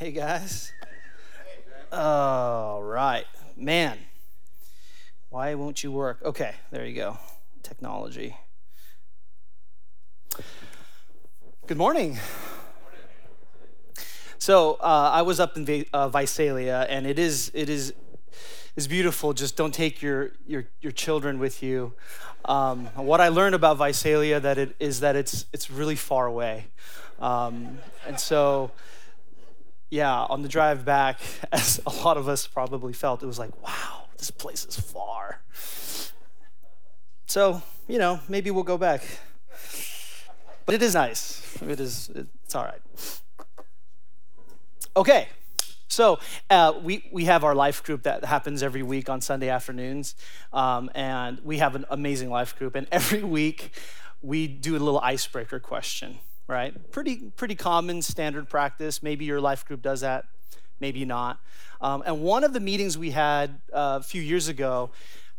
Hey, guys. All right. Man, why won't you work? Okay, there you go. Technology. Good morning. So uh, I was up in uh, Visalia, and it is it is is beautiful. Just don't take your your your children with you. Um, what I learned about Visalia that it is that it's it's really far away, um, and so yeah, on the drive back, as a lot of us probably felt, it was like, wow, this place is far. So you know, maybe we'll go back. But it is nice. It is. It's all right. Okay, so uh, we, we have our life group that happens every week on Sunday afternoons. Um, and we have an amazing life group. And every week we do a little icebreaker question, right? Pretty, pretty common standard practice. Maybe your life group does that, maybe not. Um, and one of the meetings we had uh, a few years ago,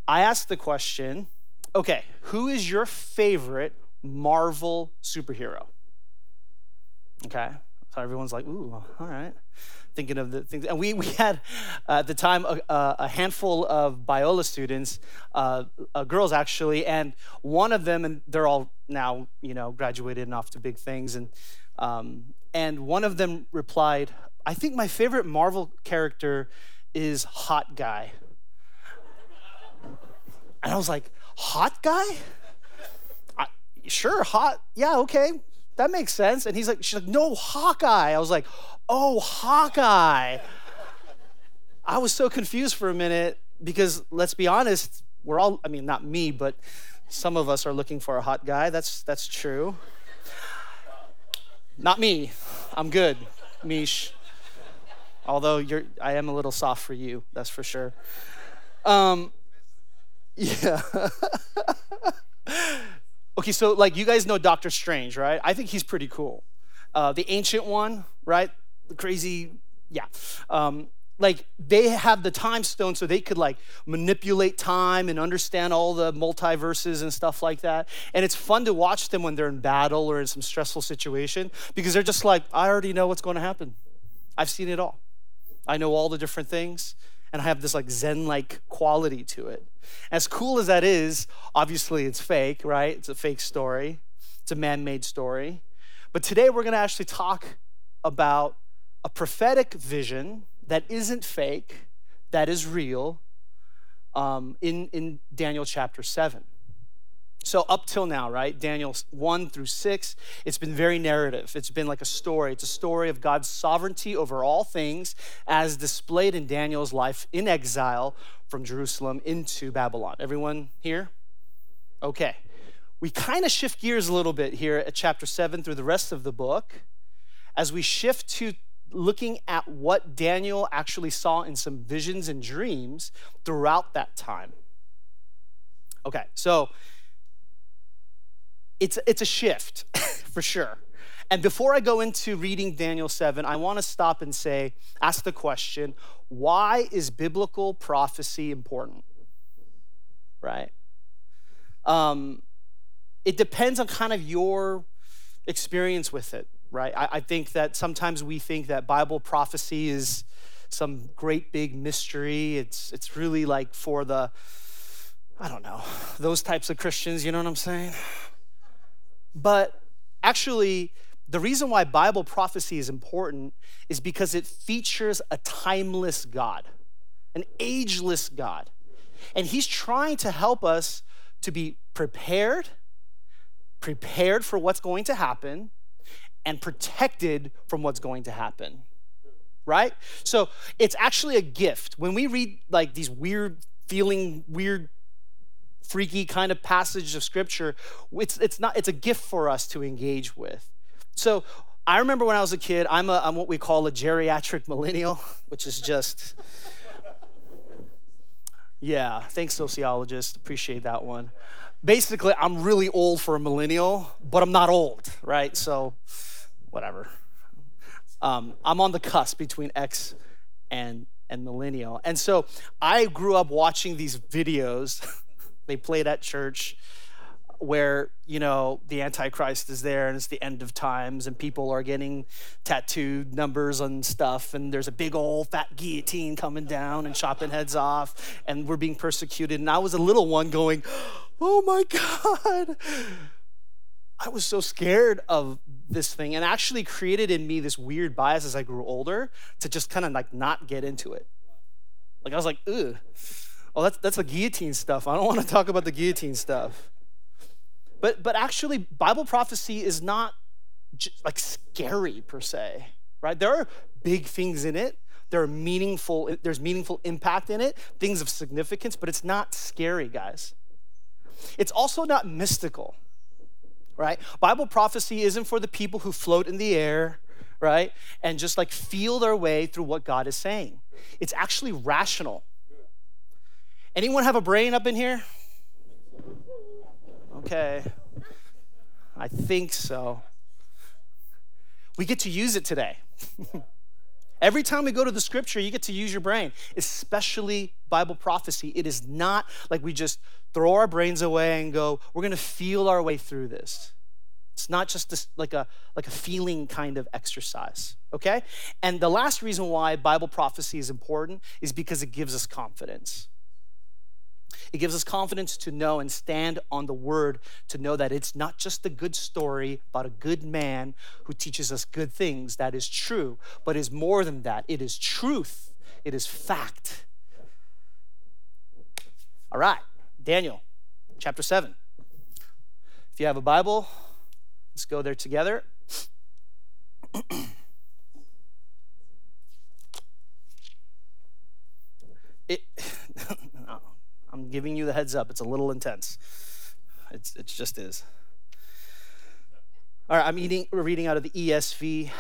I asked the question okay, who is your favorite Marvel superhero? Okay, so everyone's like, ooh, all right. Thinking of the things. And we, we had uh, at the time a, a, handful of Biola students, uh, uh, girls actually, and one of them, and they're all now, you know, graduated and off to big things. And, um, and one of them replied, I think my favorite Marvel character is Hot Guy. And I was like, Hot Guy? Sure, hot. Yeah, okay that makes sense. And he's like, she's like, no, Hawkeye. I was like, oh, Hawkeye. I was so confused for a minute because let's be honest, we're all, I mean, not me, but some of us are looking for a hot guy. That's that's true. Not me. I'm good, Mish. Although you're I am a little soft for you, that's for sure. Um yeah. Okay, so like you guys know Doctor Strange, right? I think he's pretty cool. Uh, the ancient one, right? The crazy, yeah. Um, like they have the time stone so they could like manipulate time and understand all the multiverses and stuff like that. And it's fun to watch them when they're in battle or in some stressful situation because they're just like, I already know what's going to happen. I've seen it all. I know all the different things and I have this like Zen like quality to it. As cool as that is, obviously it's fake, right? It's a fake story, it's a man made story. But today we're going to actually talk about a prophetic vision that isn't fake, that is real, um, in, in Daniel chapter 7. So, up till now, right, Daniel 1 through 6, it's been very narrative. It's been like a story. It's a story of God's sovereignty over all things as displayed in Daniel's life in exile from Jerusalem into Babylon. Everyone here? Okay. We kind of shift gears a little bit here at chapter 7 through the rest of the book as we shift to looking at what Daniel actually saw in some visions and dreams throughout that time. Okay, so it's, it's a shift for sure. And before I go into reading Daniel 7, I want to stop and say, ask the question why is biblical prophecy important? Right? Um, it depends on kind of your experience with it, right? I, I think that sometimes we think that Bible prophecy is some great big mystery. It's, it's really like for the, I don't know, those types of Christians, you know what I'm saying? But actually, the reason why Bible prophecy is important is because it features a timeless God, an ageless God. And He's trying to help us to be prepared, prepared for what's going to happen, and protected from what's going to happen. Right? So it's actually a gift. When we read like these weird, feeling weird freaky kind of passage of scripture, it's, it's, not, it's a gift for us to engage with. So I remember when I was a kid, I'm, a, I'm what we call a geriatric millennial, which is just, yeah, thanks, sociologist. Appreciate that one. Basically, I'm really old for a millennial, but I'm not old, right? So, whatever. Um, I'm on the cusp between X and and millennial. And so I grew up watching these videos they played at church where you know the antichrist is there and it's the end of times and people are getting tattooed numbers and stuff and there's a big old fat guillotine coming down and chopping heads off and we're being persecuted. And i was a little one going oh my god. I was so scared of this thing and actually created in me this weird bias as i grew older to just kind of like not get into it. Like i was like ugh oh that's that's the guillotine stuff i don't want to talk about the guillotine stuff but, but actually, Bible prophecy is not like scary per se, right? There are big things in it. There are meaningful, there's meaningful impact in it, things of significance, but it's not scary, guys. It's also not mystical, right? Bible prophecy isn't for the people who float in the air, right? And just like feel their way through what God is saying. It's actually rational. Anyone have a brain up in here? Okay. I think so. We get to use it today. Every time we go to the scripture, you get to use your brain, especially Bible prophecy. It is not like we just throw our brains away and go, we're going to feel our way through this. It's not just this, like a like a feeling kind of exercise, okay? And the last reason why Bible prophecy is important is because it gives us confidence. It gives us confidence to know and stand on the word to know that it's not just a good story about a good man who teaches us good things. That is true, but is more than that. It is truth, it is fact. All right, Daniel chapter 7. If you have a Bible, let's go there together. it giving you the heads up. It's a little intense. It's, it just is. All right, I'm eating, we're reading out of the ESV,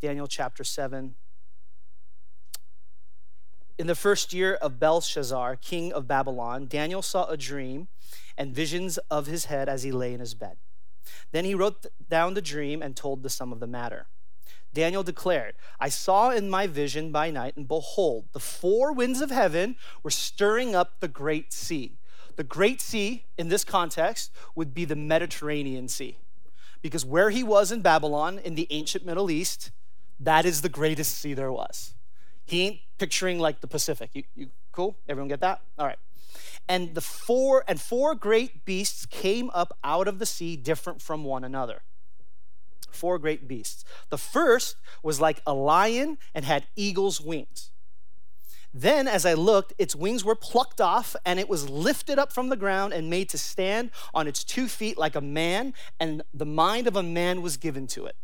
Daniel chapter 7. In the first year of Belshazzar, king of Babylon, Daniel saw a dream and visions of his head as he lay in his bed. Then he wrote down the dream and told the sum of the matter. Daniel declared, I saw in my vision by night, and behold, the four winds of heaven were stirring up the great sea. The great sea, in this context, would be the Mediterranean Sea. Because where he was in Babylon, in the ancient Middle East, that is the greatest sea there was. He ain't picturing like the Pacific. You, you cool? Everyone get that? All right. And the four and four great beasts came up out of the sea, different from one another four great beasts. The first was like a lion and had eagle's wings. Then, as I looked, its wings were plucked off, and it was lifted up from the ground and made to stand on its two feet like a man, and the mind of a man was given to it.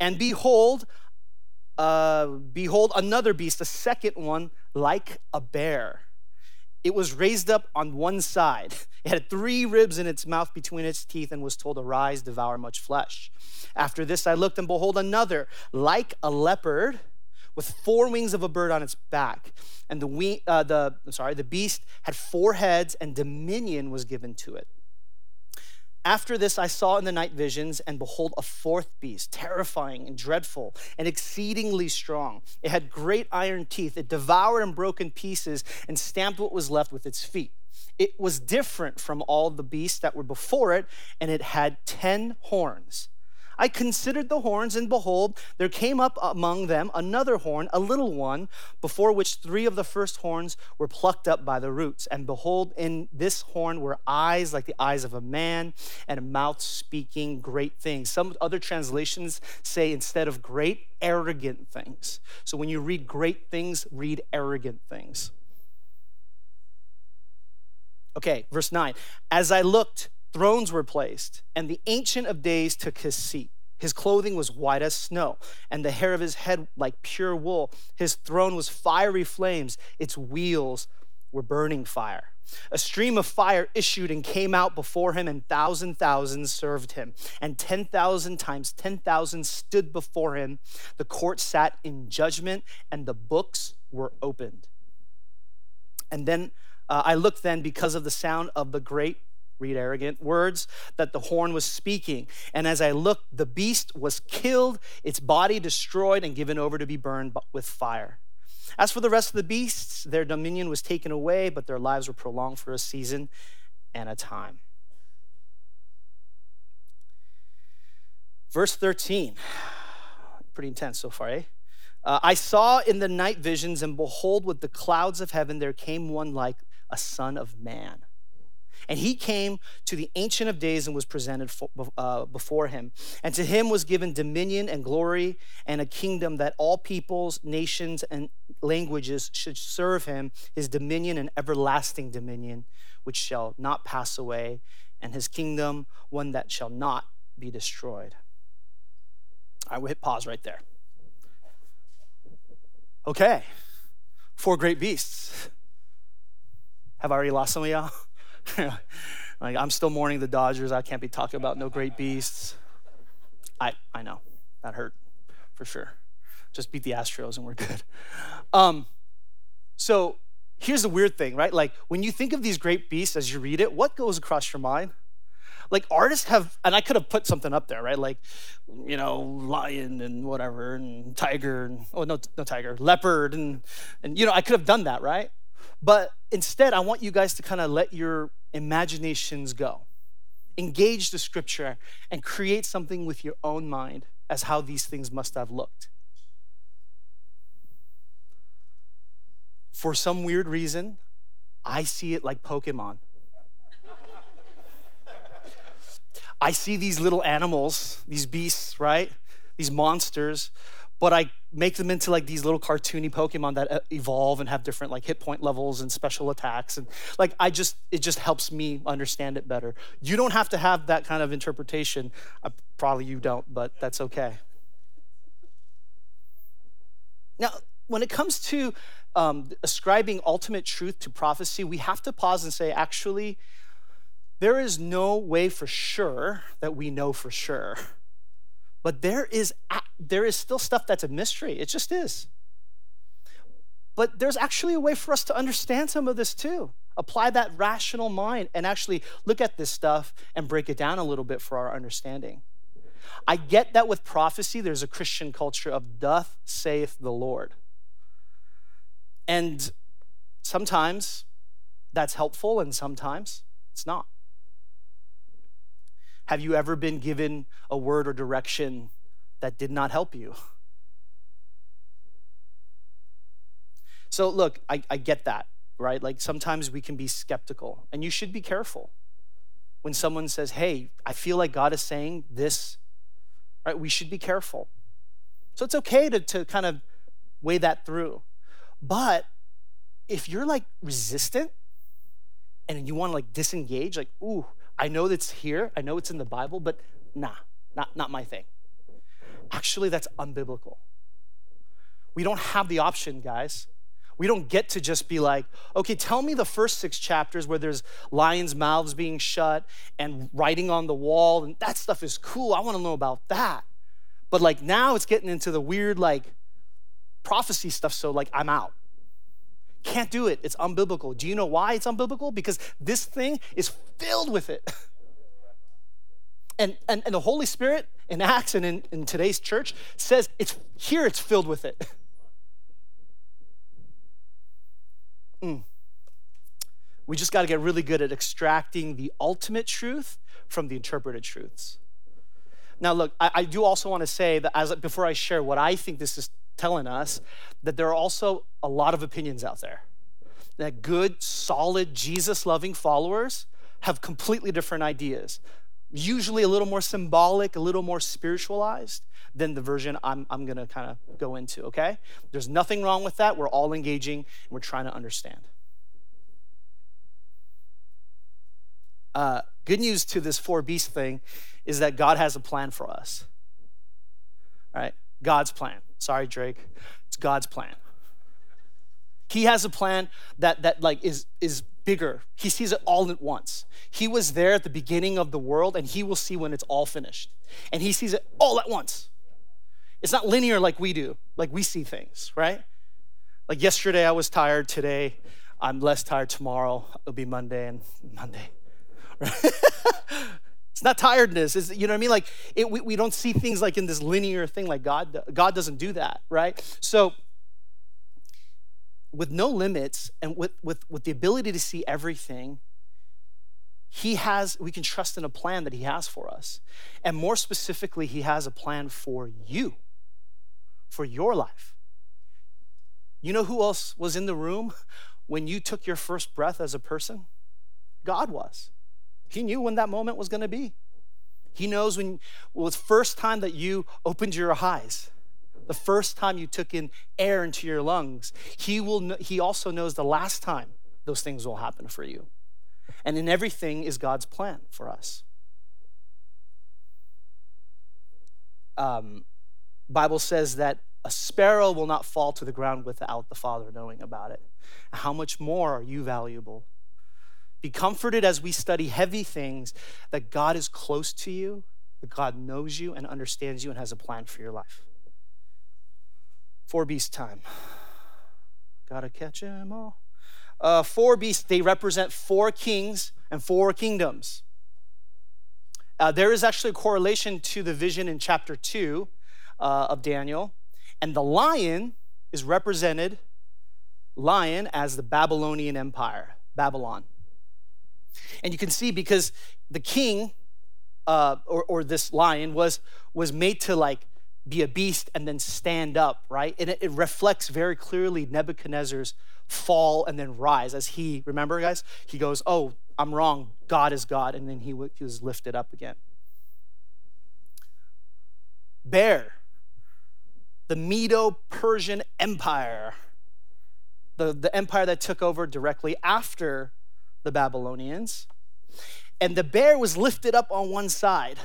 And behold, uh, behold, another beast, a second one, like a bear. It was raised up on one side. It had three ribs in its mouth between its teeth and was told, Arise, devour much flesh. After this, I looked and behold another, like a leopard, with four wings of a bird on its back. And the, we, uh, the sorry, the beast had four heads, and dominion was given to it. After this, I saw in the night visions, and behold, a fourth beast, terrifying and dreadful and exceedingly strong. It had great iron teeth. It devoured and broke in pieces and stamped what was left with its feet. It was different from all the beasts that were before it, and it had ten horns I considered the horns, and behold, there came up among them another horn, a little one, before which three of the first horns were plucked up by the roots. And behold, in this horn were eyes like the eyes of a man, and a mouth speaking great things. Some other translations say instead of great, arrogant things. So when you read great things, read arrogant things. Okay, verse 9. As I looked, Thrones were placed, and the Ancient of Days took his seat. His clothing was white as snow, and the hair of his head like pure wool. His throne was fiery flames, its wheels were burning fire. A stream of fire issued and came out before him, and thousand thousands served him. And 10,000 times 10,000 stood before him. The court sat in judgment, and the books were opened. And then uh, I looked then because of the sound of the great read arrogant words that the horn was speaking. And as I looked, the beast was killed, its body destroyed, and given over to be burned with fire. As for the rest of the beasts, their dominion was taken away, but their lives were prolonged for a season. and a time. Verse 13, pretty intense so far, eh? Uh, I saw in the night visions, and behold, with the clouds of heaven, there came one like a son of man. And he came to the Ancient of Days and was presented for, uh, before him. And to him was given dominion and glory and a kingdom that all peoples, nations, and languages should serve him, his dominion and everlasting dominion, which shall not pass away, and his kingdom one that shall not be destroyed. I will hit pause right there. Okay, four great beasts. Have I already lost some of y'all? like I'm still mourning the Dodgers. I can't be talking about no great beasts. I I know that hurt for sure. Just beat the Astros and we're good. Um, so here's the weird thing, right? Like when you think of these great beasts as you read it, what goes across your mind? like artists have and i could have put something up there right like you know lion and whatever and tiger and oh no no tiger leopard and and you know i could have done that right but instead i want you guys to kind of let your imaginations go. Engage the scripture and create something with your own mind as how these things must have looked. For some weird reason i see it like pokemon. I see these little animals, these beasts, right? These monsters, but I make them into like these little cartoony Pokemon that uh, evolve and have different like hit point levels and special attacks. And like, I just, it just helps me understand it better. You don't have to have that kind of interpretation. Probably you don't, but that's okay. Now, when it comes to um, ascribing ultimate truth to prophecy, we have to pause and say, actually, there is no way for sure that we know for sure. But there is, there is still stuff that's a mystery. It just is. But there's actually a way for us to understand some of this too. Apply that rational mind and actually look at this stuff and break it down a little bit for our understanding. I get that with prophecy, there's a Christian culture of doth saith the Lord. And sometimes that's helpful and sometimes it's not. Have you ever been given a word or direction that did not help you? So, look, I, I, get that, right? Like sometimes we can be skeptical, and you should be careful when someone says, Hey, I feel like God is saying this, right? We should be careful. So, it's okay to, to kind of weigh that through. But if you're like resistant and you want to like disengage, like, ooh, I know that's here, I know it's in the Bible, but nah, not, not my thing. Actually, that's unbiblical. We don't have the option, guys. We don't get to just be like, okay, tell me the first six chapters where there's lions' mouths being shut and writing on the wall, and that stuff is cool. I want to know about that. But like now it's getting into the weird, like, prophecy stuff, so like I'm out. Can't do it. It's unbiblical. Do you know why it's unbiblical? Because this thing is filled with it. And, and, and the Holy Spirit in Acts and in, in today's church says it's here, it's filled with it. Mm. We just got to get really good at extracting the ultimate truth from the interpreted truths. Now, look, I, I do also want to say that as before I share what I think this is telling us that there are also a lot of opinions out there. That good, solid, Jesus loving followers have completely different ideas, usually a little more symbolic, a little more spiritualized than the version I'm, I'm gonna kind of go into, okay? There's nothing wrong with that. We're all engaging and we're trying to understand. Uh, good news to this four beast thing is that God has a plan for us. Right? God's plan. Sorry, Drake. It's God's plan. He has a plan that that like is is bigger. He sees it all at once. He was there at the beginning of the world and he will see when it's all finished. And he sees it all at once. It's not linear like we do, like we see things, right? Like yesterday I was tired, today I'm less tired, tomorrow it'll be Monday and Monday. Right? It's not tiredness. It's, you know what I mean? Like it, we, we don't see things like in this linear thing like God. God doesn't do that, right? So with no limits and with, with, with the ability to see everything, he has, we can trust in a plan that he has for us. And more specifically, he has a plan for you, for your life. You know who else was in the room when you took your first breath as a person? God was. He knew when that moment was going to be. He knows when well, it's first time that you opened your eyes, the first time you took in air into your lungs. He will. He also knows the last time those things will happen for you. And in everything is God's plan for us. Um, Bible says that a sparrow will not fall to the ground without the Father knowing about it. How much more are you valuable? Be comforted as we study heavy things that God is close to you, that God knows you and understands you and has a plan for your life. Four beast time. Gotta catch them all uh, four beasts, they represent four kings and four kingdoms. Uh, there is actually a correlation to the vision in chapter 2 uh, of Daniel. And the lion is represented, lion, as the Babylonian Empire, Babylon. And you can see because the king, uh, or, or this lion, was, was made to like be a beast and then stand up, right? And it, it reflects very clearly Nebuchadnezzar's fall and then rise as he, remember, guys? He goes, Oh, I'm wrong. God is God. And then he, he was lifted up again. Bear, the Medo Persian Empire, the, the empire that took over directly after the Babylonians. And the bear was lifted up on one side.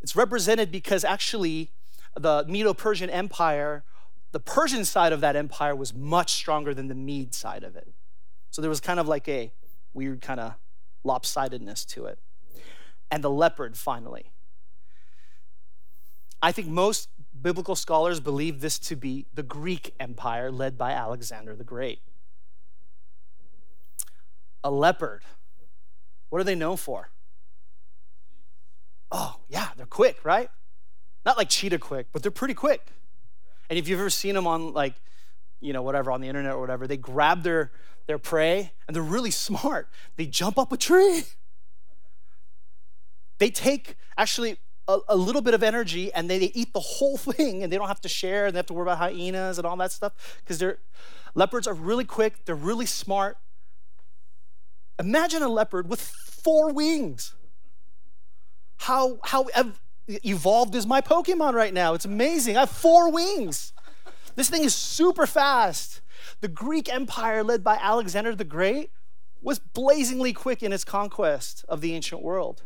It's represented because actually the Medo Persian Empire the Persian side of that empire was much stronger than the Mede side of it. So there was kind of like a weird kind of lopsidedness to it. And the leopard, finally. I think most biblical scholars believe this to be the Greek Empire led by Alexander the Great. A leopard. What are they known for? Oh, yeah, they're quick, right? Not like cheetah quick, but they're pretty quick. And if you've ever seen them on like, you know, whatever, on the internet or whatever, they grab their, their prey and they're really smart. They jump up a tree. They take actually a, a little bit of energy and they, they eat the whole thing and they don't have to share and they have to worry about hyenas and all that stuff because they're leopards are really quick, they're really smart. Imagine a leopard with four wings. How, how evolved is my Pokemon right now. It's amazing. I have four wings. This thing is super fast. The Greek Empire, led by Alexander the Great, was blazingly quick in its conquest of the ancient world.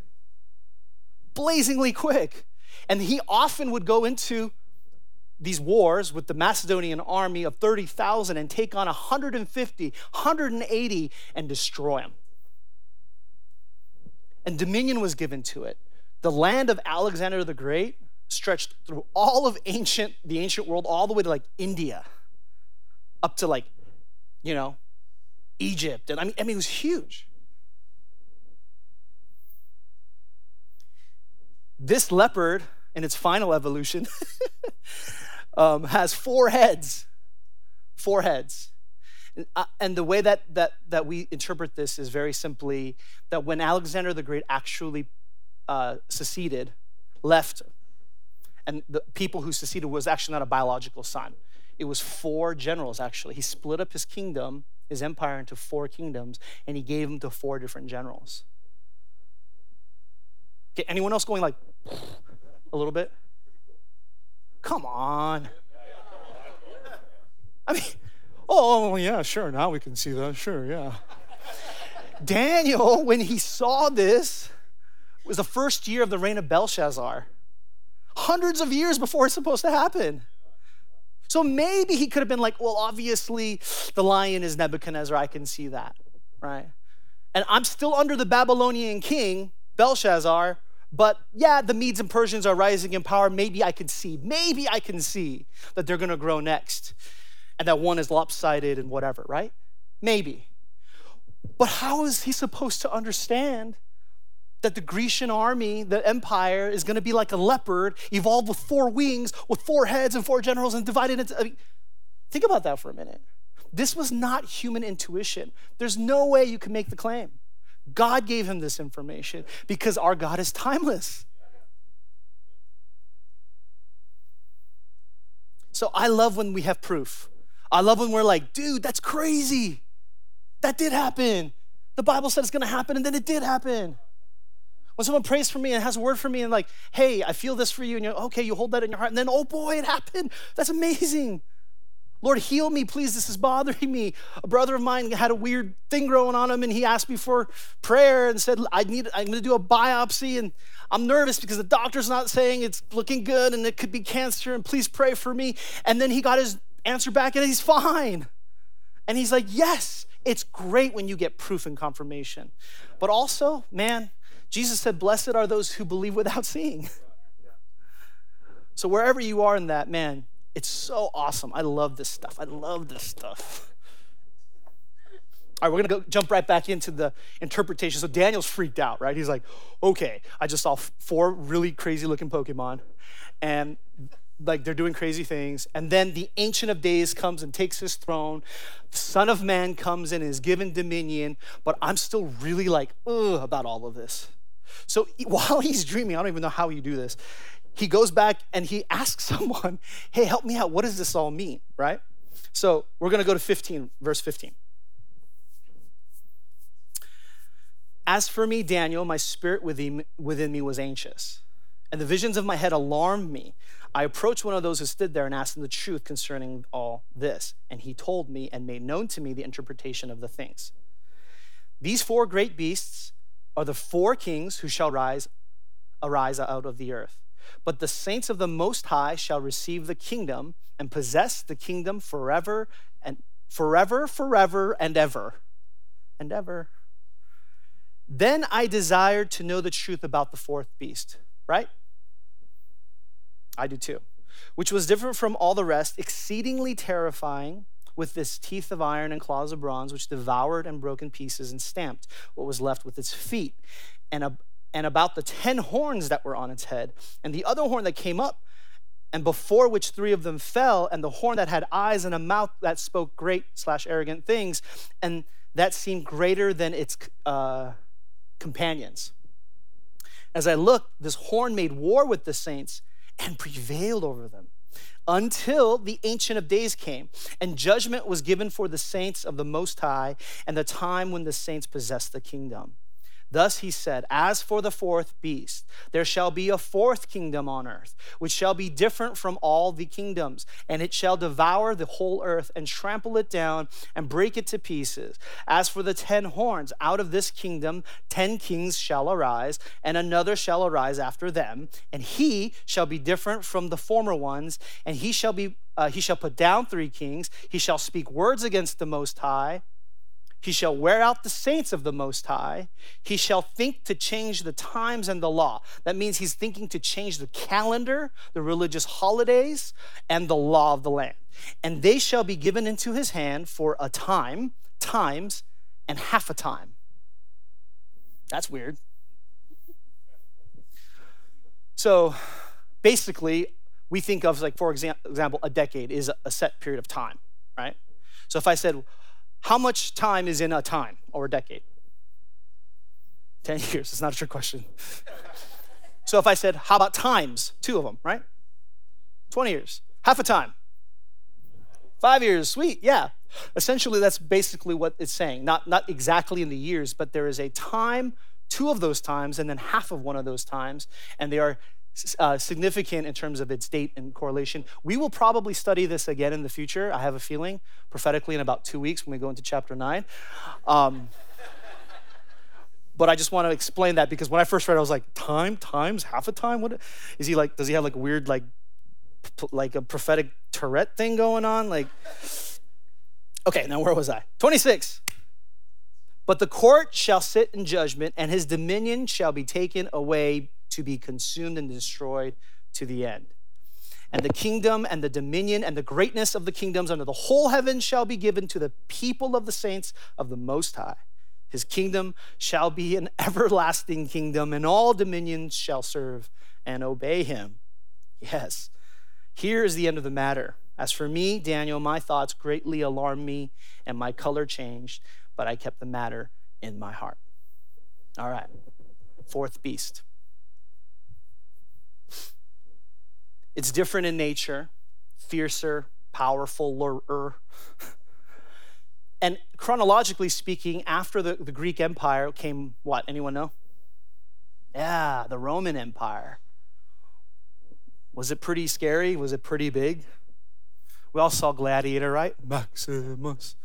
Blazingly quick. And he often would go into these wars with the Macedonian army of 30,000 and take on 150, 180 and destroy them. And dominion was given to it. The land of Alexander the Great stretched through all of ancient the ancient world all the way to like India up to like you know Egypt and I mean I mean it was huge. This leopard in its final evolution um, has four heads. Four heads. And, uh, and the way that, that, that we interpret this is very simply that when Alexander the Great actually uh, seceded left, and the people who seceded was actually not a biological son. It was four generals, actually. He split up his kingdom, his empire, into four kingdoms, and he gave them to four different generals. Okay, anyone else going like a little bit? Come on. I mean, Oh, oh, oh, yeah, sure, now we can see that. Sure, yeah. Daniel, when he saw this, was the first year of the reign of Belshazzar, hundreds of years before it's supposed to happen. So maybe he could have been like, well, obviously the lion is Nebuchadnezzar. I can see that, right? And I'm still under the Babylonian king, Belshazzar, but yeah, the Medes and Persians are rising in power. Maybe I can see, maybe I can see that they're gonna grow next and that one is lopsided and whatever, right? Maybe. But how is he supposed to understand that the Grecian army, the empire, is going to be like a leopard, evolved with four wings, with four heads and four generals, and divided into. I mean, think about that for a minute. This was not human intuition. There's no way you can make the claim. God gave him this information because our God is timeless. So I love when we have proof. I love when we're like, dude, that's crazy. That did happen. The Bible said it's gonna happen, and then it did happen. When someone prays for me and has a word for me and like, hey, I feel this for you, and you're okay, you hold that in your heart, and then oh boy, it happened. That's amazing. Lord, heal me, please. This is bothering me. A brother of mine had a weird thing growing on him, and he asked me for prayer and said, I need, I'm gonna do a biopsy, and I'm nervous because the doctor's not saying it's looking good and it could be cancer, and please pray for me. And then he got his answer back, and he's fine. And he's like, Yes, it's great when you get proof and confirmation. But also, man, Jesus said, Blessed are those who believe without seeing. So wherever you are in that, man, it's so awesome. I love this stuff. I love this stuff. All right, we're gonna go jump right back into the interpretation. So Daniel's freaked out, right? He's like, okay, I just saw four really crazy looking Pokemon, and like they're doing crazy things. And then the Ancient of Days comes and takes his throne. The Son of Man comes and is given dominion, but I'm still really like, ugh, about all of this. So while he's dreaming, I don't even know how you do this he goes back and he asks someone, Hey, help me out. What does this all mean? Right? So we're going to go to 15, verse 15. As for me, Daniel, my spirit within, within me was anxious, and the visions of my head alarmed me. I approached one of those who stood there and asked him the truth concerning all this. And he told me and made known to me the interpretation of the things. These four great beasts are the four kings who shall rise, arise out of the earth. But the saints of the Most High shall receive the kingdom and possess the kingdom forever and forever, forever, and ever, and ever. Then I desired to know the truth about the fourth beast, right? I do too. Which was different from all the rest, exceedingly terrifying, with this teeth of iron and claws of bronze, which devoured and broke in pieces and stamped what was left with its feet. And a, and about the ten horns that were on its head, and the other horn that came up, and before which three of them fell, and the horn that had eyes and a mouth that spoke great slash arrogant things, and that seemed greater than its uh, companions. As I looked, this horn made war with the saints and prevailed over them until the Ancient of Days came, and judgment was given for the saints of the Most High, and the time when the saints possessed the kingdom. Thus he said, As for the fourth beast, there shall be a fourth kingdom on earth, which shall be different from all the kingdoms, and it shall devour the whole earth and trample it down and break it to pieces. As for the ten horns, out of this kingdom ten kings shall arise, and another shall arise after them, and he shall be different from the former ones, and he shall be uh, he shall put down three kings. He shall speak words against the Most High he shall wear out the saints of the Most High. He shall think to change the times and the law. That means he's thinking to change the calendar, the religious holidays, and the law of the land. And they shall be given into his hand for a time, times, and half a time. That's weird. So basically, we think of, like, for example, a decade is a set period of time, right? So if I said, how much time is in a time or a decade? 10 years. It's not a trick question. so if I said, how about times? Two of them, right? 20 years. Half a time. Five years. Sweet. Yeah. Essentially, that's basically what it's saying. Not, not exactly in the years, but there is a time, two of those times, and then half of one of those times, and they are uh, significant in terms of its date and correlation. We will probably study this again in the future. I have a feeling prophetically in about two weeks when we go into chapter nine. Um, but I just want to explain that because when I first read, it, I was like, time, times, half a time. What is he like? Does he have like weird like p- like a prophetic Tourette thing going on? Like, okay, now where was I? Twenty six. But the court shall sit in judgment, and his dominion shall be taken away to be consumed and destroyed to the end. And the kingdom and the dominion and the greatness of the kingdoms under the whole heaven shall be given to the people of the saints of the Most High. His kingdom shall be an everlasting kingdom, and all dominions shall serve and obey him. Yes, here is the end of the matter. As for me, Daniel, my thoughts greatly alarmed me, and my color changed, but I kept the matter in my heart. All right. Fourth beast. It's different in nature, fiercer, powerful, and chronologically speaking, after the, the Greek Empire came what? Anyone know? Yeah, the Roman Empire. Was it pretty scary? Was it pretty big? We all saw Gladiator, right? Maximus.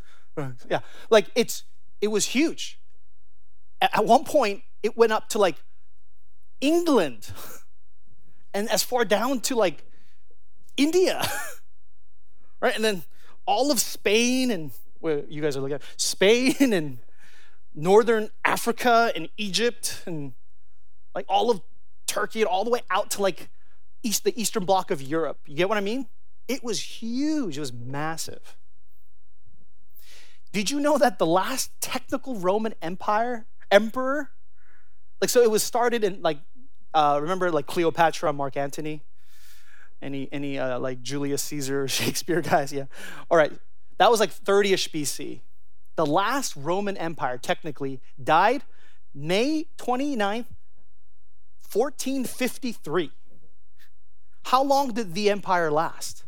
Yeah, like it's it was huge. At one point, it went up to like England and as far down to like India, right? And then all of Spain and where you guys are looking at Spain and northern Africa and Egypt and like all of Turkey and all the way out to like east the eastern block of Europe. You get what I mean? It was huge. It was massive. Did you know that the last technical Roman Empire emperor, like so, it was started in like uh, remember like Cleopatra, Mark Antony, any any uh, like Julius Caesar, Shakespeare guys, yeah. All right, that was like 30ish BC. The last Roman Empire technically died May 29th, 1453. How long did the empire last?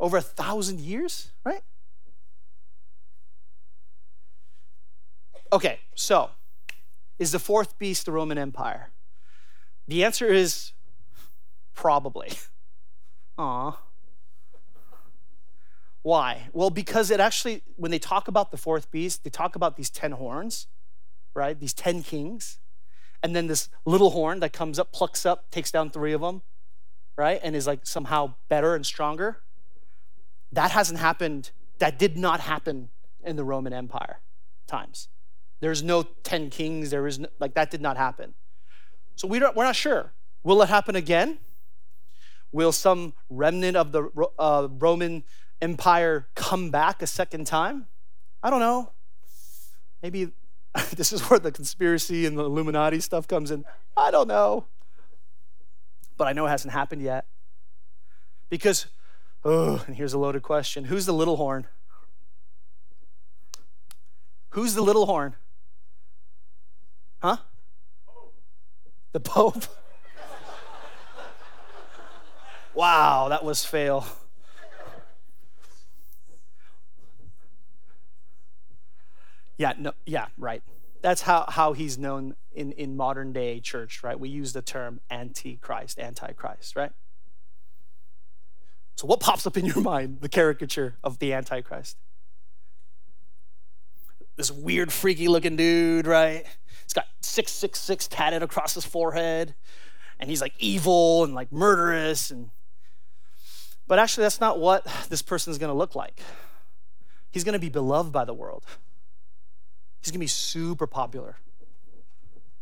Over a thousand years, right? Okay, so is the fourth beast the Roman Empire? The answer is probably. Aw. Why? Well, because it actually, when they talk about the fourth beast, they talk about these 10 horns, right? These 10 kings. And then this little horn that comes up, plucks up, takes down three of them, right? And is like somehow better and stronger. That hasn't happened, that did not happen in the Roman Empire times. There's no 10 kings, there is no, like that did not happen. So we don't, we're not sure. Will it happen again? Will some remnant of the uh, Roman Empire come back a second time? I don't know. Maybe this is where the conspiracy and the Illuminati stuff comes in. I don't know. But I know it hasn't happened yet. Because, oh, and here's a loaded question Who's the little horn? Who's the little horn? Huh? The Pope? wow, that was fail. Yeah, no, yeah, right. That's how, how he's known in, in modern day church, right? We use the term antichrist, antichrist, right? So what pops up in your mind, the caricature of the antichrist? This weird, freaky looking dude, right? He's got 666 tatted across his forehead, and he's like evil and like murderous. And but actually, that's not what this person is to look like. He's to be beloved by the world. He's to be super popular.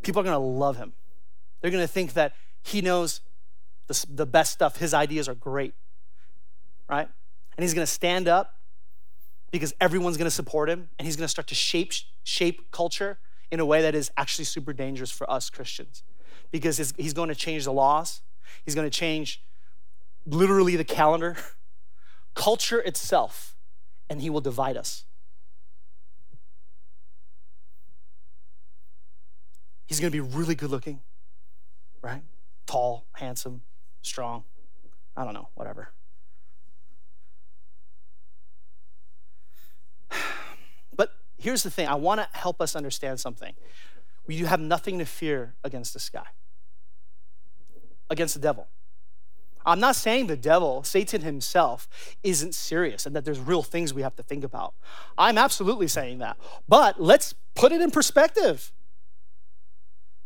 People are to love him. They're to think that he knows the, the best stuff. His ideas are great, right? And he's to stand up because everyone's going to support him and he's going to start to shape shape culture in a way that is actually super dangerous for us Christians because he's going to change the laws. He's going to change literally the calendar, culture itself, and he will divide us. He's going to be really good looking, right? Tall, handsome, strong. I don't know, whatever. Here's the thing I want to help us understand something. We have nothing to fear against this guy, against the devil. I'm not saying the devil, Satan himself, isn't serious and that there's real things we have to think about. I'm absolutely saying that. But let's put it in perspective.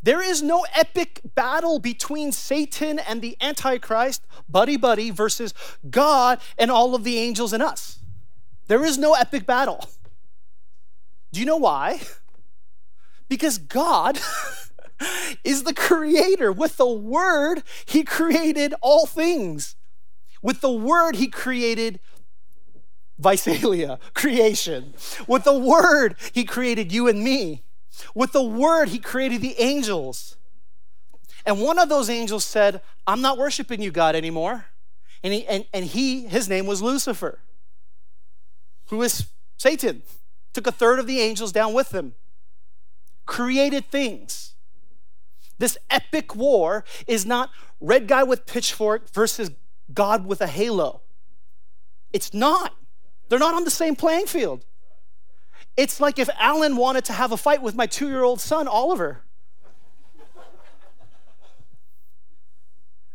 There is no epic battle between Satan and the Antichrist, buddy buddy, versus God and all of the angels and us. There is no epic battle. Do you know why? Because God is the creator. With the word, he created all things. With the word, he created Visalia, creation. With the word, he created you and me. With the word, he created the angels. And one of those angels said, I'm not worshiping you, God, anymore. And he, and, and he his name was Lucifer, who is Satan took a third of the angels down with him. created things. This epic war is not red guy with pitchfork versus God with a halo. It's not. They're not on the same playing field. It's like if Alan wanted to have a fight with my two year old son, Oliver.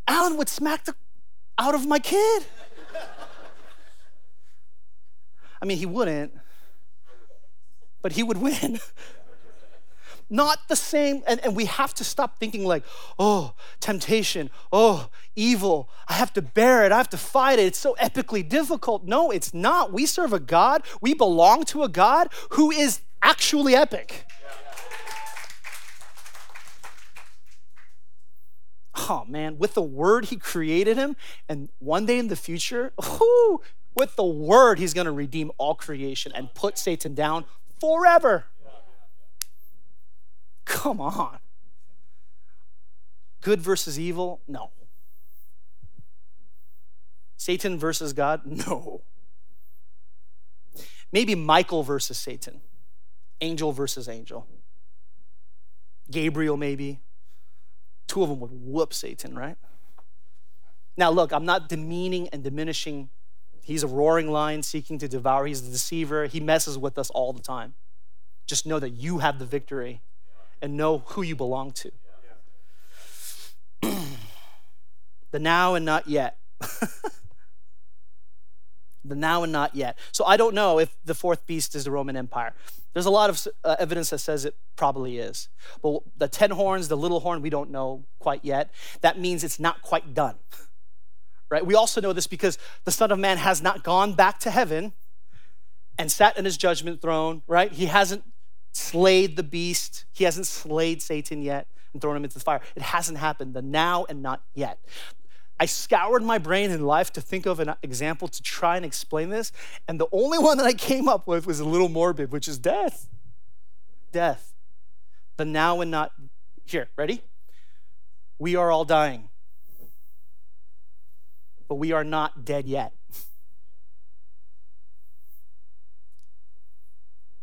Alan would smack the out of my kid. I mean, he wouldn't, but he would win. Not the same, and, and we have to stop thinking like, oh, temptation, oh, evil, I have to bear it, I have to fight it, it's so epically difficult. No, it's not. We serve a God, we belong to a God who is actually epic. oh man, with the word he created him, and one day in the future, whoo, with the word, he's gonna redeem all creation and put Satan down forever. Come on. Good versus evil? No. Satan versus God? No. Maybe Michael versus Satan, angel versus angel. Gabriel, maybe two of them would whoop Satan, right? Now, look, I'm not demeaning and diminishing. He's a roaring lion seeking to devour. He's a deceiver. He messes with us all the time. Just know that you have the victory and know who you belong to. the now and not yet. the now and not yet. So I don't know if the fourth beast is the Roman Empire. There's a lot of uh, evidence that says it probably is. But the 10 horns, the little horn, we don't know quite yet. That means it's not quite done. Right? We also know this because the Son of Man has not gone back to heaven and sat in his judgment throne, right? He hasn't slayed the beast. He hasn't slayed Satan yet and thrown him into the fire. It hasn't happened, the now and not yet. I scoured my brain in life to think of an example to try and explain this, and the only one that I came up with was a little morbid, which is death. Death. The now and not. Here, ready? We are all dying, but we are not dead yet.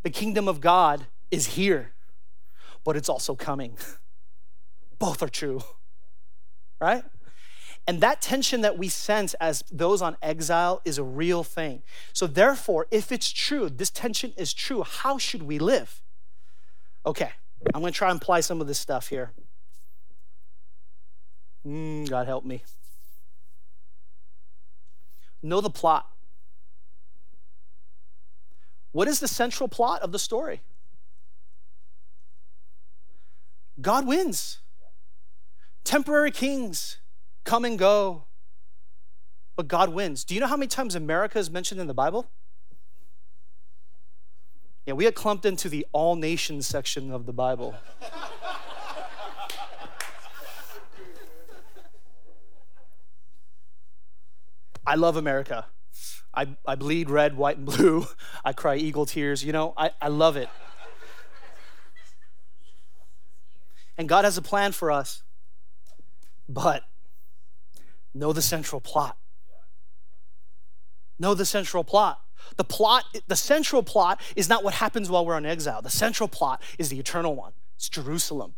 The kingdom of God is here, but it's also coming. Both are true, right? And that tension that we sense as those on exile is a real thing. So, therefore, if it's true, this tension is true, how should we live? Okay, I'm gonna try and apply some of this stuff here. Mm, God help me. Know the plot. What is the central plot of the story? God wins. Temporary kings come and go, but God wins. Do you know how many times America is mentioned in the Bible? Yeah, we get clumped into the all nations section of the Bible. I love America. I, I bleed red, white, and blue. I cry eagle tears. You know, I, I love it. And God has a plan for us. But know the central plot. Know the central plot. The plot, the central plot is not what happens while we're on exile. The central plot is the eternal one. It's Jerusalem.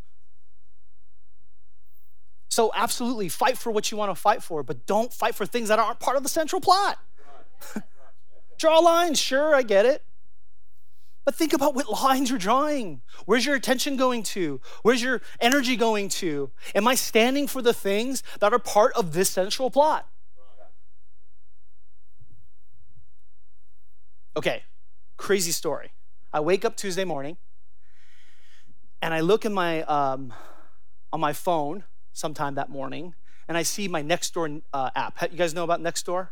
So absolutely fight for what you want to fight for, but don't fight for things that aren't part of the central plot. Draw lines, sure, I get it. But think about what lines you're drawing. Where's your attention going to? Where's your energy going to? Am I standing for the things that are part of this central plot? Okay, crazy story. I wake up Tuesday morning and I look in my um, on my phone sometime that morning and I see my Nextdoor uh, app. You guys know about Nextdoor?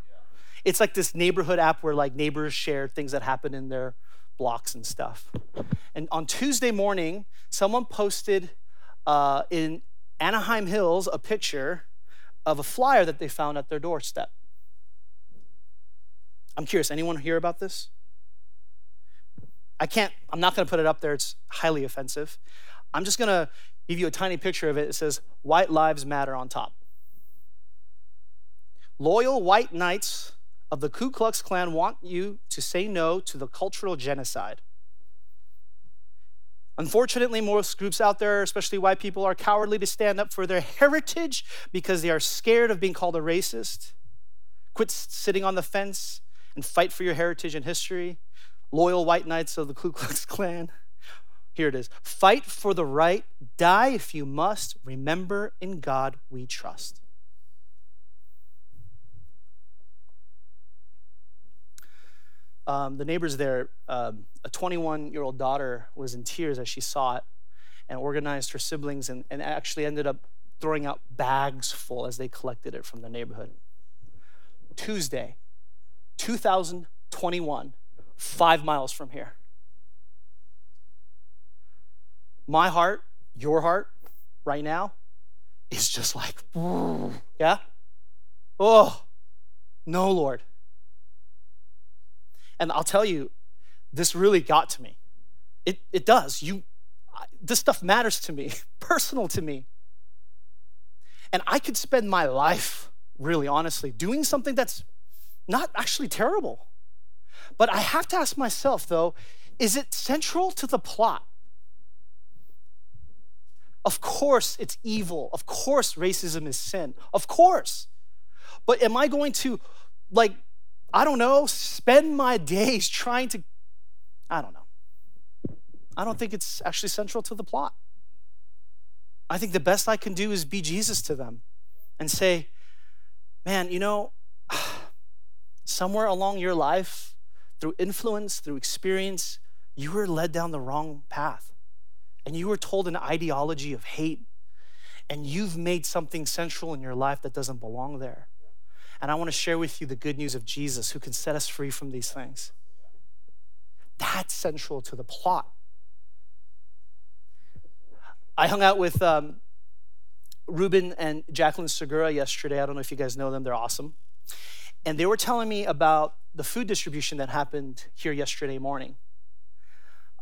It's like this neighborhood app where like neighbors share things that happen in their blocks and stuff. And on Tuesday morning, someone posted uh, in Anaheim Hills a picture of a flyer that they found at their doorstep. I'm curious, anyone hear about this? I can't, I'm not gonna put it up there, it's highly offensive. I'm just gonna give you a tiny picture of it. It says, White Lives Matter on top. Loyal white knights of the Ku Klux Klan want you to say no to the cultural genocide. Unfortunately, most groups out there, especially white people, are cowardly to stand up for their heritage because they are scared of being called a racist. Quit sitting on the fence and fight for your heritage and history. Loyal white knights of the Ku Klux Klan. Here it is fight for the right, die if you must. Remember, in God we trust. Um, the neighbors there, um, a 21 year old daughter was in tears as she saw it and organized her siblings and, and actually ended up throwing out bags full as they collected it from the neighborhood. Tuesday, 2021, five miles from here. My heart, your heart, right now, is just like, yeah? Oh, no, Lord. And I'll tell you, this really got to me. It, it does. You, this stuff matters to me, personal to me. And I could spend my life, really honestly, doing something that's not actually terrible. But I have to ask myself, though, is it central to the plot? Of course, it's evil. Of course, racism is sin. Of course. But am I going to, like, I don't know, spend my days trying to, I don't know. I don't think it's actually central to the plot. I think the best I can do is be Jesus to them and say, man, you know, somewhere along your life, through influence, through experience, you were led down the wrong path. And you were told an ideology of hate. And you've made something central in your life that doesn't belong there. And I want to share with you the good news of Jesus who can set us free from these things. That's central to the plot. I hung out with um, Ruben and Jacqueline Segura yesterday. I don't know if you guys know them, they're awesome. And they were telling me about the food distribution that happened here yesterday morning.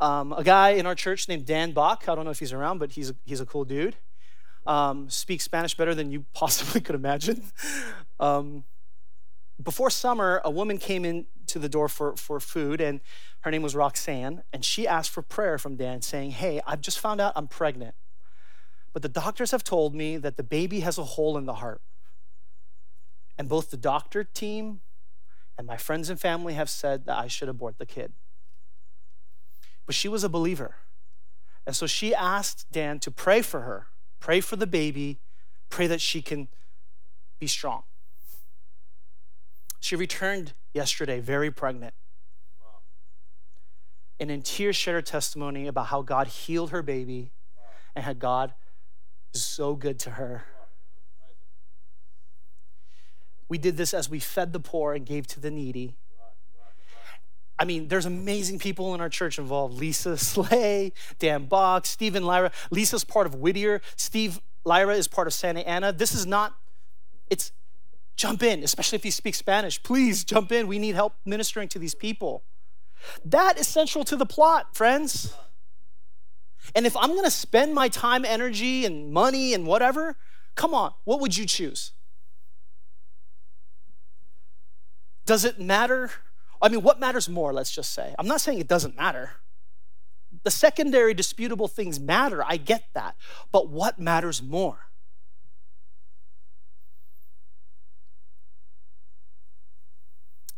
Um, a guy in our church named Dan Bach, I don't know if he's around, but he's a, he's a cool dude um, speaks Spanish better than you possibly could imagine. Um, before summer, a woman came in to the door for, for food, and her name was Roxanne, and she asked for prayer from Dan, saying, Hey, I've just found out I'm pregnant, but the doctors have told me that the baby has a hole in the heart. And both the doctor team and my friends and family have said that I should abort the kid. But she was a believer. And so she asked Dan to pray for her Pray for the baby. Pray that she can be strong. She returned yesterday very pregnant. And in tears shared her testimony about how God healed her baby and how God is so good to her. We did this as we fed the poor and gave to the needy. I mean, there's amazing people in our church involved. Lisa Slay, Dan Bach, Stephen Lyra. Lisa's part of Whittier. Steve Lyra is part of Santa Ana. This is not, it's jump in, especially if you speak Spanish. Please jump in. We need help ministering to these people. That is central to the plot, friends. And if I'm gonna spend my time, energy, and money and whatever, come on, what would you choose? Does it matter I mean, what matters more, let's just say? I'm not saying it doesn't matter. The secondary disputable things matter, I get that. But what matters more?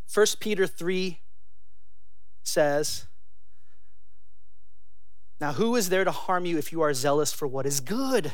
First Peter 3 says, Now who is there to harm you if you are zealous for what is good?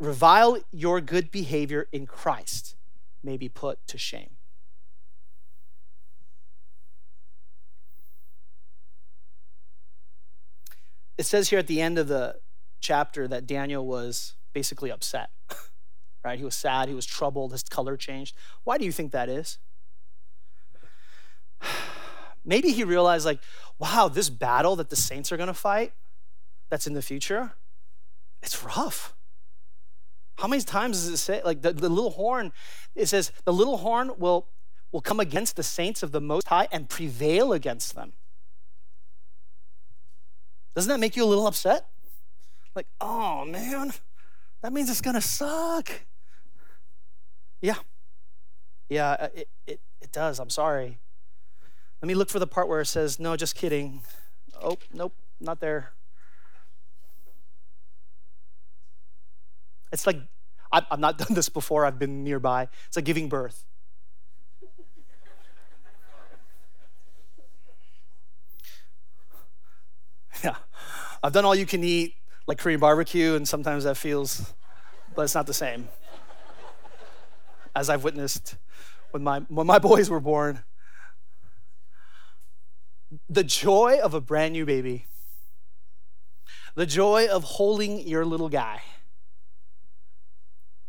revile your good behavior in Christ may be put to shame. It says here at the end of the chapter that Daniel was basically upset, right? He was sad, he was troubled, his color changed. Why do you think that is? Maybe he realized, like, wow, this battle that the saints are gonna fight that's in the future, it's rough. How many times does it say, like, the, the little horn, it says, the little horn will, will come against the saints of the Most High and prevail against them. Doesn't that make you a little upset? Like, oh man, that means it's gonna suck. Yeah. Yeah, uh, it, it, it does. I'm sorry. Let me look for the part where it says, no, just kidding. Oh, nope, not there. It's like, I've not done this before, I've been nearby. It's like giving birth. Yeah. I've done all you can eat, like Korean barbecue, and sometimes that feels, but it's not the same. As I've witnessed when my, when my boys were born, the joy of a brand new baby, the joy of holding your little guy,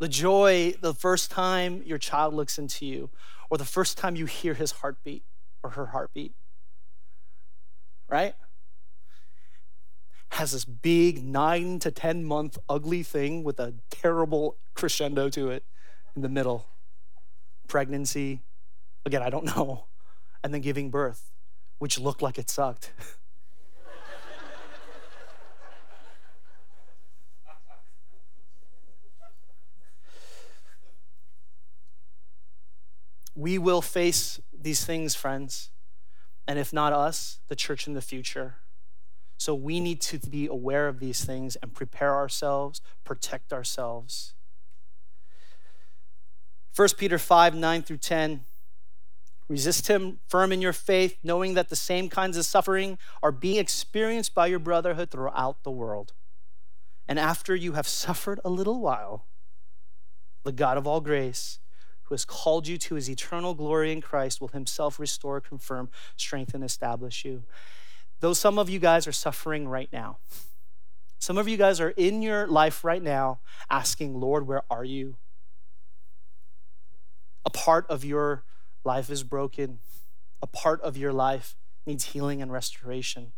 the joy the first time your child looks into you, or the first time you hear his heartbeat or her heartbeat, right? Has this big nine to 10 month ugly thing with a terrible crescendo to it in the middle. Pregnancy, again, I don't know, and then giving birth which looked like it sucked. we will face these things, friends. And if not us, the church in the future. So we need to be aware of these things and prepare ourselves, protect ourselves. 1 Peter 5 9 through 10 Resist him firm in your faith, knowing that the same kinds of suffering are being experienced by your brotherhood throughout the world. And after you have suffered a little while, the God of all grace, who has called you to his eternal glory in Christ, will himself restore, confirm, strengthen, establish you. Though some of you guys are suffering right now, some of you guys are in your life right now asking, Lord, where are you? A part of your life is broken, a part of your life needs healing and restoration.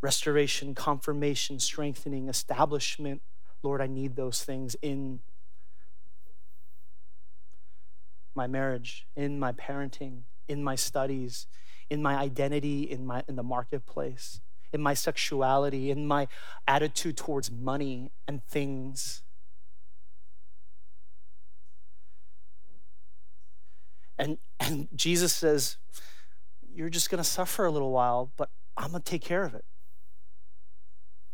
Restoration, confirmation, strengthening, establishment. Lord, I need those things in my marriage, in my parenting, in my studies, in my identity in, my, in the marketplace, in my sexuality, in my attitude towards money and things. And, and Jesus says, You're just going to suffer a little while, but I'm going to take care of it.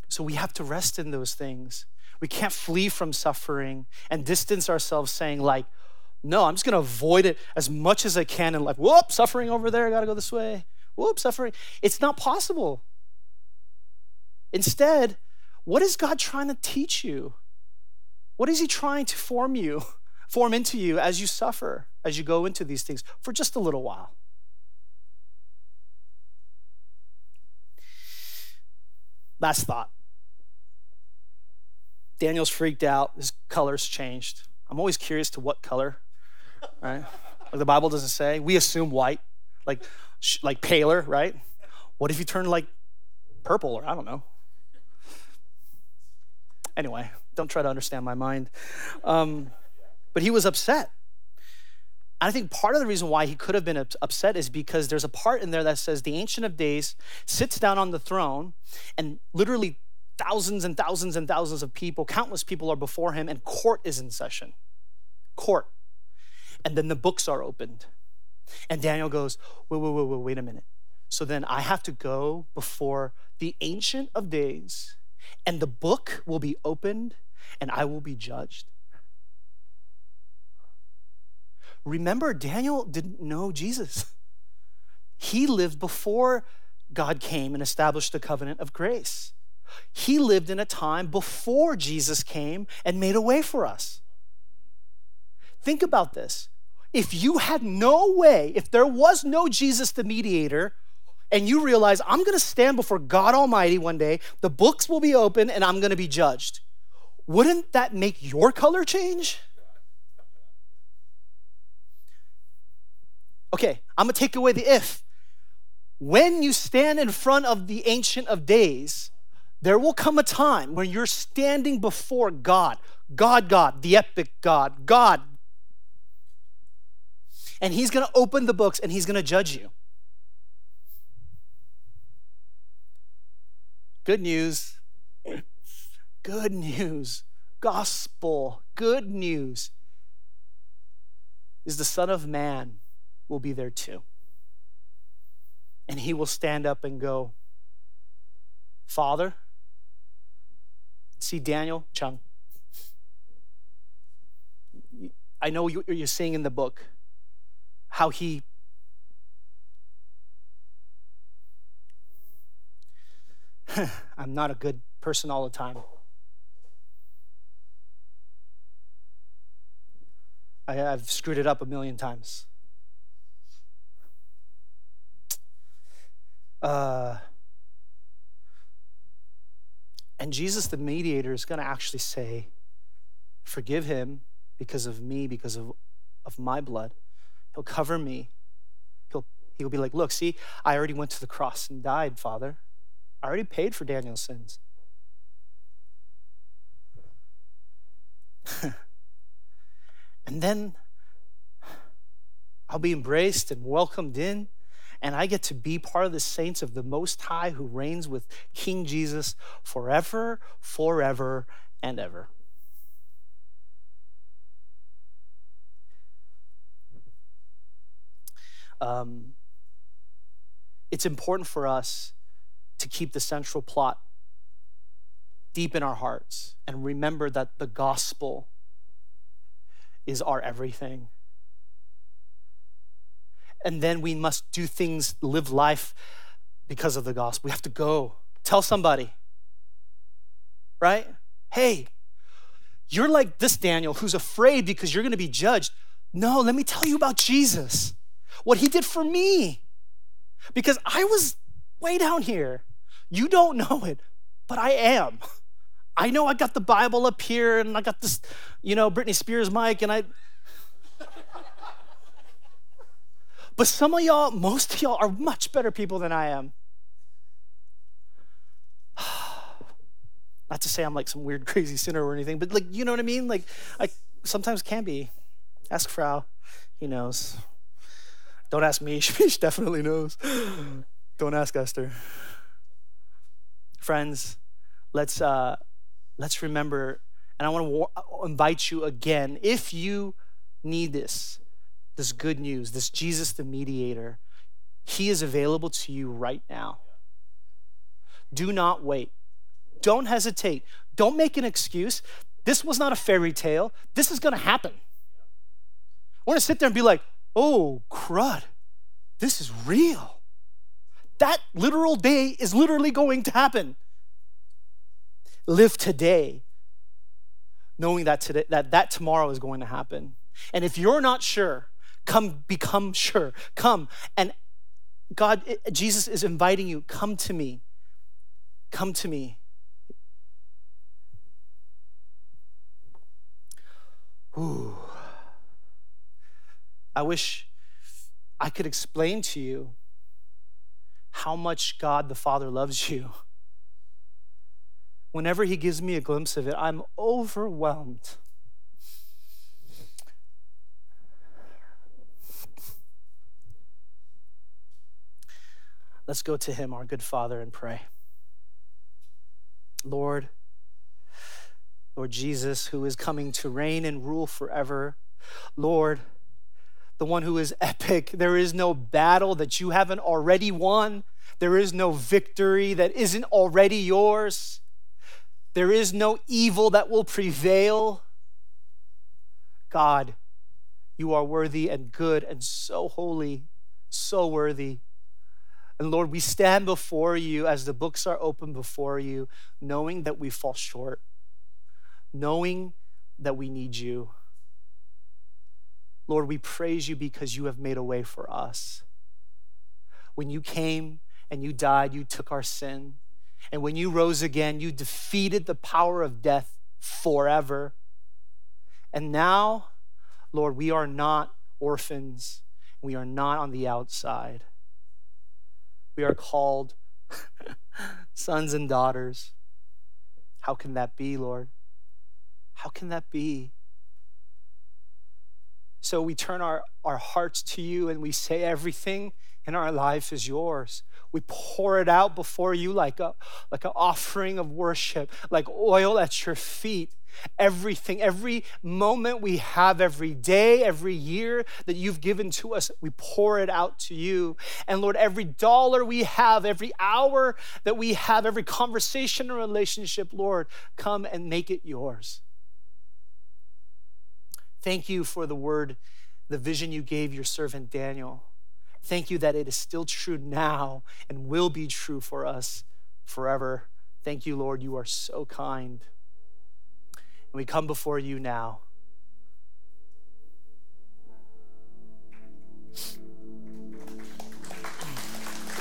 So we have to rest in those things. We can't flee from suffering and distance ourselves saying, like, no, I'm just going to avoid it as much as I can in life. Whoop, suffering over there, I got to go this way. Whoop, suffering. It's not possible. Instead, what is God trying to teach you? What is He trying to form you? form into you as you suffer, as you go into these things for just a little while. Last thought. Daniel's freaked out. His color's changed. I'm always curious to what color, right? Like the Bible doesn't say. We assume white, like like paler, right? What if you turn like purple or I don't know? Anyway, don't try to understand my mind. Um, but he was upset. I think part of the reason why he could have been upset is because there's a part in there that says the Ancient of Days sits down on the throne, and literally thousands and thousands and thousands of people, countless people are before him, and court is in session. Court. And then the books are opened. And Daniel goes, wait, wait, wait, wait, wait a minute. So then I have to go before the Ancient of Days, and the book will be opened, and I will be judged. Remember, Daniel didn't know Jesus. He lived before God came and established the covenant of grace. He lived in a time before Jesus came and made a way for us. Think about this. If you had no way, if there was no Jesus the mediator, and you realize I'm gonna stand before God Almighty one day, the books will be open and I'm gonna be judged, wouldn't that make your color change? Okay, I'm gonna take away the if. When you stand in front of the Ancient of Days, there will come a time when you're standing before God, God, God, the epic God, God. And He's gonna open the books and He's gonna judge you. Good news. Good news. Gospel. Good news is the Son of Man will be there too. And he will stand up and go, Father, see Daniel Chung. I know you're seeing in the book how he I'm not a good person all the time. I, have screwed it up a million times. Uh, and Jesus, the mediator, is going to actually say, Forgive him because of me, because of, of my blood. He'll cover me. He'll, he'll be like, Look, see, I already went to the cross and died, Father. I already paid for Daniel's sins. and then I'll be embraced and welcomed in, and I get to be part of the saints of the Most High who reigns with King Jesus forever, forever, and ever. Um, it's important for us to keep the central plot deep in our hearts and remember that the gospel is our everything. And then we must do things, live life because of the gospel. We have to go tell somebody, right? Hey, you're like this Daniel who's afraid because you're going to be judged. No, let me tell you about Jesus, what he did for me. Because I was way down here. You don't know it, but I am. I know I got the Bible up here and I got this, you know, Britney Spears mic and I. but some of y'all, most of y'all are much better people than I am. Not to say I'm like some weird, crazy sinner or anything, but like, you know what I mean? Like, I sometimes can be. Ask Frau, he knows. Don't ask me, she definitely knows. Don't ask Esther. Friends, let's, uh, let's remember, and I want to invite you again, if you need this, this good news, this Jesus the mediator, he is available to you right now. Do not wait. Don't hesitate. Don't make an excuse. This was not a fairy tale. This is going to happen. I want to sit there and be like, oh, crud, this is real. That literal day is literally going to happen. Live today knowing that today that that tomorrow is going to happen. And if you're not sure, come become sure. Come and God eh, Jesus is inviting you, come to me. Come to me. Ooh. I wish I could explain to you how much God the Father loves you. Whenever He gives me a glimpse of it, I'm overwhelmed. Let's go to Him, our good Father, and pray. Lord, Lord Jesus, who is coming to reign and rule forever. Lord, the one who is epic. There is no battle that you haven't already won. There is no victory that isn't already yours. There is no evil that will prevail. God, you are worthy and good and so holy, so worthy. And Lord, we stand before you as the books are open before you, knowing that we fall short, knowing that we need you. Lord, we praise you because you have made a way for us. When you came and you died, you took our sin. And when you rose again, you defeated the power of death forever. And now, Lord, we are not orphans We are not on the outside. We are called sons and daughters. How can that be, Lord? How can that be? So we turn our, our hearts to you and we say everything in our life is yours. We pour it out before you like a like an offering of worship, like oil at your feet. Everything, every moment we have, every day, every year that you've given to us, we pour it out to you. And Lord, every dollar we have, every hour that we have, every conversation or relationship, Lord, come and make it yours. Thank you for the word, the vision you gave your servant Daniel. Thank you that it is still true now and will be true for us forever. Thank you, Lord. You are so kind. And we come before you now.